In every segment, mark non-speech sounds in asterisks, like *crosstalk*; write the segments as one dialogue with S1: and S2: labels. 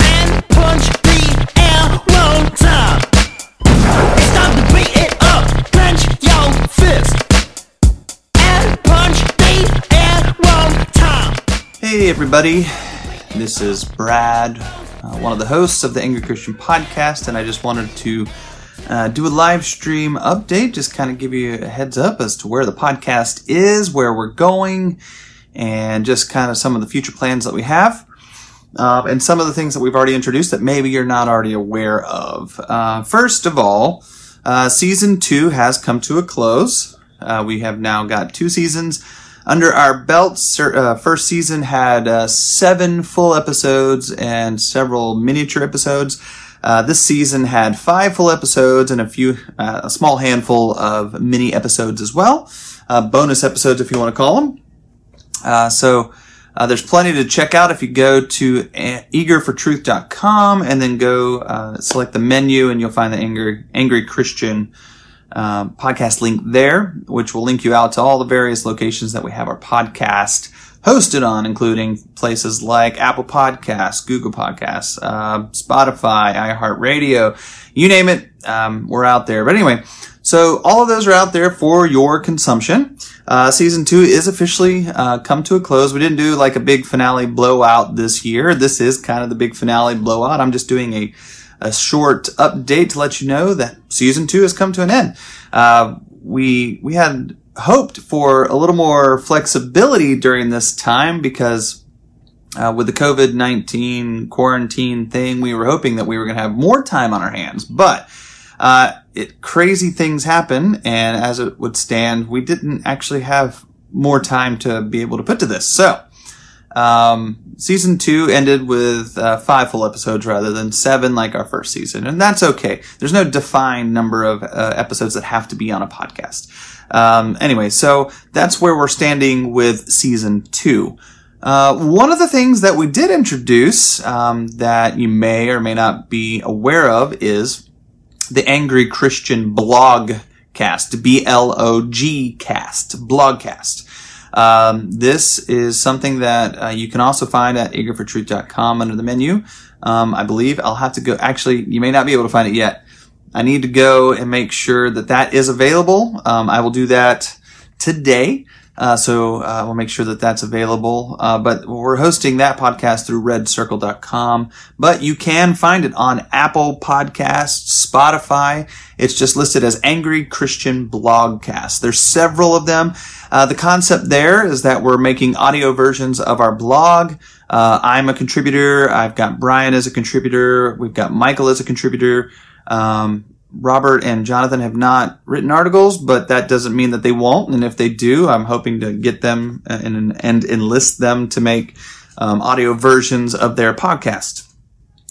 S1: and punch the air one time to beat it up. Clench your fist and punch the air one time.
S2: Hey, everybody. This is Brad, uh, one of the hosts of the Angry Christian Podcast, and I just wanted to uh, do a live stream update, just kind of give you a heads up as to where the podcast is, where we're going, and just kind of some of the future plans that we have. Uh, and some of the things that we've already introduced that maybe you're not already aware of. Uh, first of all, uh, season two has come to a close. Uh, we have now got two seasons under our belts. Uh, first season had uh, seven full episodes and several miniature episodes. This season had five full episodes and a few, a small handful of mini episodes as well. Bonus episodes, if you want to call them. So uh, there's plenty to check out if you go to eagerfortruth.com and then go uh, select the menu and you'll find the Angry, Angry Christian uh, podcast link there, which will link you out to all the various locations that we have our podcast hosted on, including places like Apple Podcasts, Google Podcasts, uh, Spotify, iHeartRadio, you name it, um, we're out there. But anyway, so all of those are out there for your consumption. Uh, season two is officially uh, come to a close. We didn't do like a big finale blowout this year. This is kind of the big finale blowout. I'm just doing a a short update to let you know that season two has come to an end. Uh, we we had hoped for a little more flexibility during this time because uh, with the COVID nineteen quarantine thing, we were hoping that we were going to have more time on our hands, but uh, it crazy things happen, and as it would stand, we didn't actually have more time to be able to put to this. So. Um, season two ended with uh, five full episodes rather than seven like our first season, and that's okay. There's no defined number of uh, episodes that have to be on a podcast. Um, anyway, so that's where we're standing with season two. Uh, one of the things that we did introduce um, that you may or may not be aware of is the Angry Christian Blog Cast, B L O G Cast, Blogcast. Um, this is something that uh, you can also find at eagerfortruth.com under the menu. Um, I believe I'll have to go. Actually, you may not be able to find it yet. I need to go and make sure that that is available. Um, I will do that today. Uh, so uh, we'll make sure that that's available. Uh, but we're hosting that podcast through redcircle.com. But you can find it on Apple Podcasts, Spotify. It's just listed as Angry Christian Blogcast. There's several of them. Uh, the concept there is that we're making audio versions of our blog. Uh, I'm a contributor. I've got Brian as a contributor. We've got Michael as a contributor. Um, Robert and Jonathan have not written articles, but that doesn't mean that they won't. And if they do, I'm hoping to get them and, and enlist them to make um, audio versions of their podcast,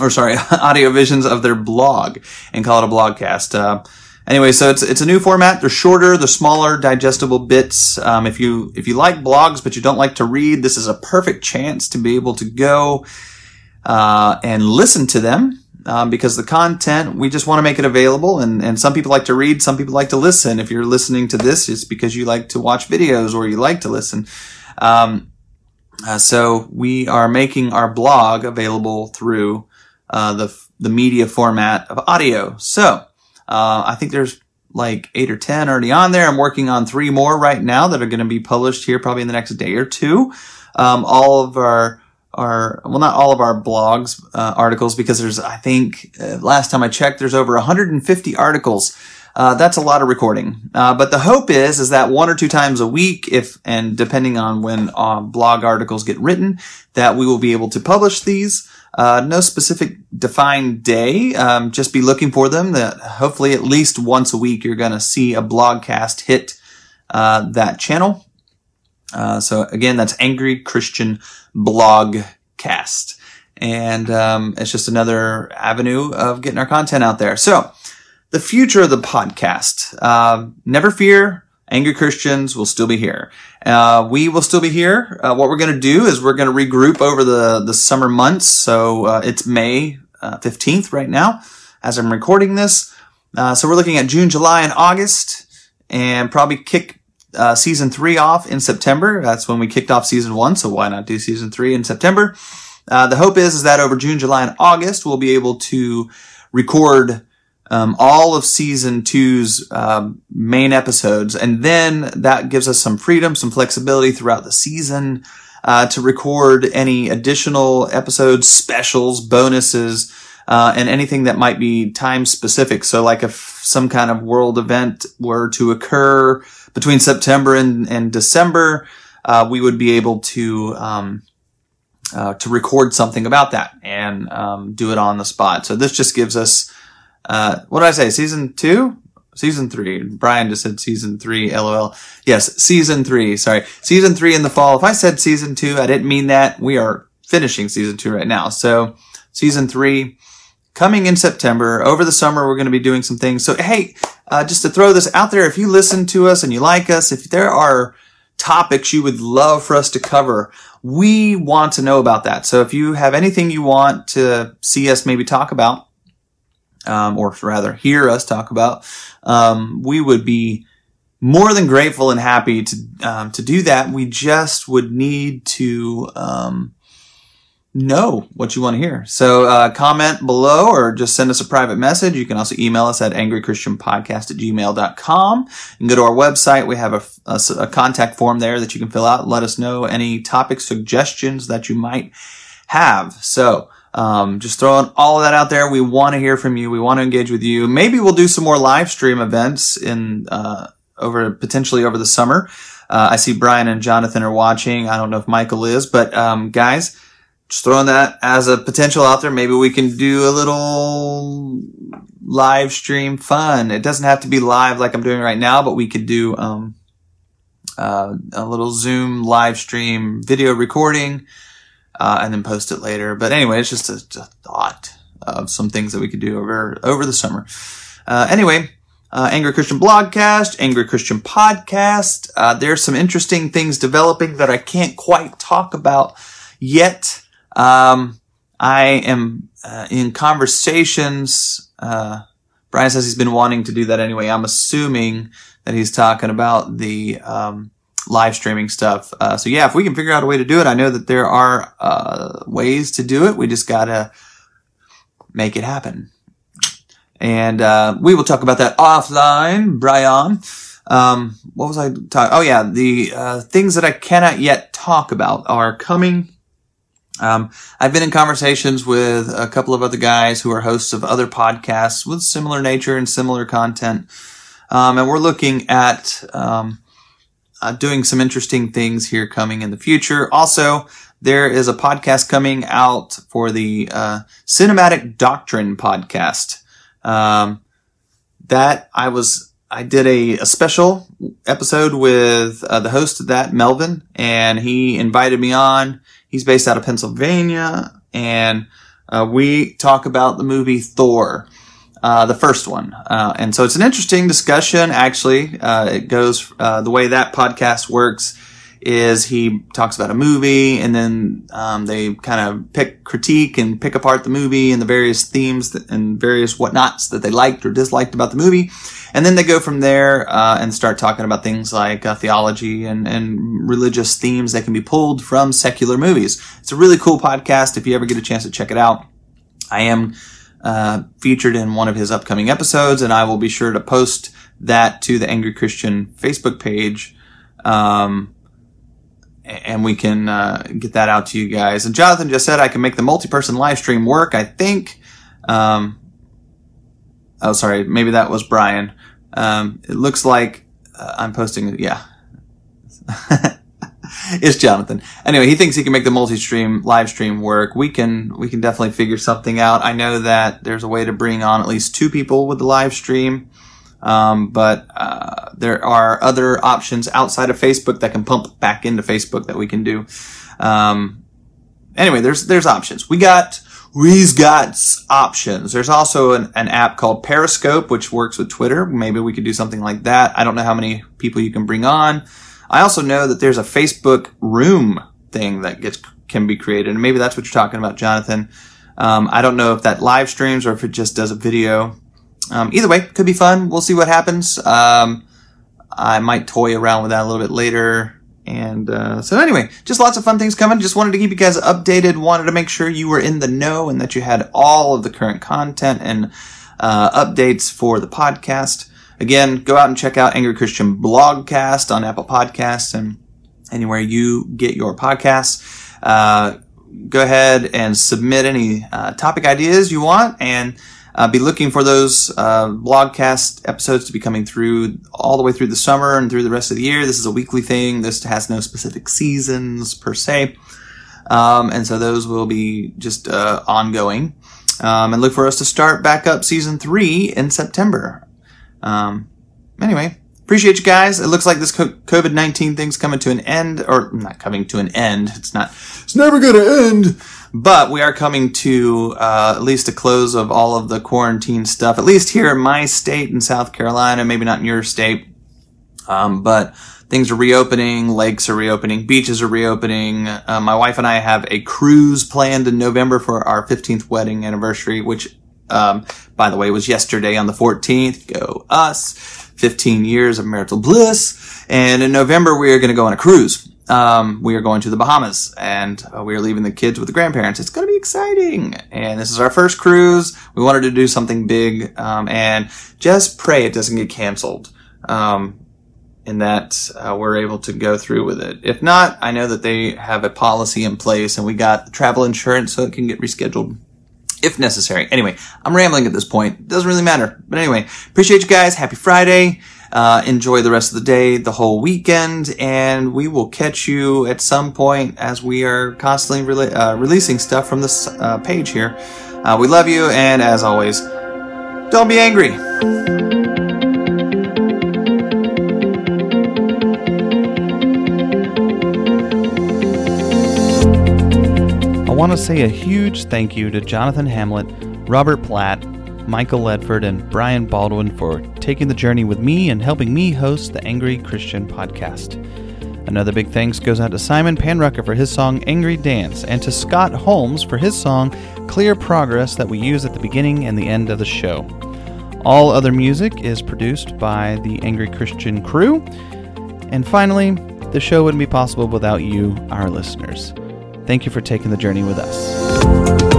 S2: or sorry, *laughs* audio visions of their blog, and call it a blogcast. Uh, anyway, so it's it's a new format. They're shorter, they're smaller, digestible bits. Um, if you if you like blogs but you don't like to read, this is a perfect chance to be able to go uh, and listen to them um, because the content we just want to make it available and, and some people like to read some people like to listen. If you're listening to this it's because you like to watch videos or you like to listen. Um, uh, so we are making our blog available through uh, the the media format of audio. So uh, i think there's like eight or ten already on there. I'm working on three more right now that are going to be published here probably in the next day or two. Um, all of our our well not all of our blogs uh, articles because there's i think uh, last time i checked there's over 150 articles. Uh, that's a lot of recording. Uh, but the hope is is that one or two times a week if and depending on when uh, blog articles get written that we will be able to publish these. Uh, no specific defined day. Um, just be looking for them. That hopefully at least once a week you're going to see a blogcast hit that channel uh, so again, that's Angry Christian Blogcast. And um, it's just another avenue of getting our content out there. So the future of the podcast. Uh, never fear. Angry Christians will still be here. Uh, we will still be here. Uh, what we're going to do is we're going to regroup over the, the summer months. So uh, it's May uh, 15th right now as I'm recording this. Uh, so we're looking at June, July, and August and probably kick uh, season three off in September. That's when we kicked off season one. So why not do season three in September? Uh, the hope is, is that over June, July, and August, we'll be able to record um, all of season two's um, main episodes, and then that gives us some freedom, some flexibility throughout the season uh, to record any additional episodes, specials, bonuses, uh, and anything that might be time specific. So, like if some kind of world event were to occur between September and, and December, uh, we would be able to um, uh, to record something about that and um, do it on the spot. So this just gives us uh, what did I say? Season two, season three. Brian just said season three. LOL. Yes, season three. Sorry, season three in the fall. If I said season two, I didn't mean that. We are finishing season two right now. So season three coming in September. Over the summer, we're going to be doing some things. So hey, uh, just to throw this out there, if you listen to us and you like us, if there are topics you would love for us to cover, we want to know about that. So if you have anything you want to see us maybe talk about, um, or rather hear us talk about, um, we would be more than grateful and happy to um, to do that. We just would need to um, know what you want to hear. So uh, comment below or just send us a private message. You can also email us at angrychristianpodcast at gmail.com. Can go to our website. We have a, a, a contact form there that you can fill out. Let us know any topic suggestions that you might have. So um, just throwing all of that out there. We want to hear from you. We want to engage with you. Maybe we'll do some more live stream events in uh, over potentially over the summer. Uh, I see Brian and Jonathan are watching. I don't know if Michael is, but um, guys, just throwing that as a potential out there. Maybe we can do a little live stream fun. It doesn't have to be live like I'm doing right now, but we could do um, uh, a little Zoom live stream video recording uh, and then post it later. But anyway, it's just a, a, thought of some things that we could do over over the summer. Uh, anyway, uh, Angry Christian Blogcast, Angry Christian Podcast. Uh, there's some interesting things developing that I can't quite talk about yet. Um, I am uh, in conversations. Uh, Brian says he's been wanting to do that anyway. I'm assuming that he's talking about the um, live streaming stuff. Uh, so yeah, if we can figure out a way to do it, I know that there are uh, ways to do it. We just gotta make it happen. And uh, we will talk about that offline, Brian. Um, what was I talking? Oh yeah, the uh, things that I cannot yet talk about are coming. Um, I've been in conversations with a couple of other guys who are hosts of other podcasts with similar nature and similar content. Um, and we're looking at um, uh, doing some interesting things here coming in the future. Also, there is a podcast coming out for the uh, Cinematic Doctrine podcast. Um, that I was, I did a, a special episode with uh, the host of that, Melvin, and he invited me on. He's based out of Pennsylvania, and uh, we talk about the movie Thor. Uh, the first one. Uh, and so it's an interesting discussion, actually. Uh, it goes, uh, the way that podcast works is he talks about a movie and then um, they kind of pick critique and pick apart the movie and the various themes that, and various whatnots that they liked or disliked about the movie and then they go from there uh, and start talking about things like uh, theology and, and religious themes that can be pulled from secular movies it's a really cool podcast if you ever get a chance to check it out i am uh, featured in one of his upcoming episodes, and I will be sure to post that to the Angry Christian Facebook page. Um, and we can uh, get that out to you guys. And Jonathan just said I can make the multi-person live stream work. I think. Um, oh, sorry, maybe that was Brian. Um, it looks like uh, I'm posting. Yeah. *laughs* it's Jonathan. Anyway, he thinks he can make the multi-stream live stream work. We can we can definitely figure something out. I know that there's a way to bring on at least two people with the live stream, um, but uh, there are other options outside of Facebook that can pump back into Facebook that we can do. Um, anyway, there's there's options. We got we've got options. There's also an, an app called Periscope, which works with Twitter. Maybe we could do something like that. I don't know how many people you can bring on. I also know that there's a Facebook room thing that gets can be created, and maybe that's what you're talking about, Jonathan. Um, I don't know if that live streams or if it just does a video. Um, either way, could be fun. We'll see what happens. Um, I might toy around with that a little bit later And uh, so, anyway, just lots of fun things coming. Just wanted to keep you guys updated. Wanted to make sure you were in the know and that you had all of the current content and uh, updates for the podcast. Again, go out and check out Angry Christian Blogcast on Apple Podcasts and anywhere you get your podcasts. Uh, go ahead and submit any uh, topic ideas you want and uh, be looking for those uh, blogcast episodes to be coming through all the way through the summer and through the rest of the year. This is a weekly thing. This has no specific seasons per se. Um, and so those will be just uh, ongoing. Um, and look for us to start back up season three in September. Um, anyway, appreciate you guys. It looks like this COVID 19 thing's coming to an end, or not coming to an end. It's not, it's never going to end. But we are coming to uh, at least a close of all of the quarantine stuff, at least here in my state in South Carolina, maybe not in your state. Um, but things are reopening, lakes are reopening, beaches are reopening. Uh, my wife and I have a cruise planned in November for our 15th wedding anniversary, which, um, by the way, was yesterday on the 14th. Go us. 15 years of marital bliss. And in November, we are going to go on a cruise um, we are going to the Bahamas and uh, we are leaving the kids with the grandparents. It's going to be exciting. And this is our first cruise. We wanted to do something big. Um, and just pray it doesn't get canceled. Um, and that uh, we're able to go through with it. If not, I know that they have a policy in place and we got the travel insurance so it can get rescheduled if necessary. Anyway, I'm rambling at this point. Doesn't really matter. But anyway, appreciate you guys. Happy Friday. Uh, enjoy the rest of the day, the whole weekend, and we will catch you at some point as we are constantly uh, releasing stuff from this uh, page here. Uh, we love you, and as always, don't be angry. I want to say a huge thank you to Jonathan Hamlet, Robert Platt, Michael Ledford, and Brian Baldwin for taking the journey with me and helping me host the Angry Christian podcast. Another big thanks goes out to Simon Panrucker for his song Angry Dance and to Scott Holmes for his song Clear Progress that we use at the beginning and the end of the show. All other music is produced by the Angry Christian crew. And finally, the show wouldn't be possible without you, our listeners. Thank you for taking the journey with us.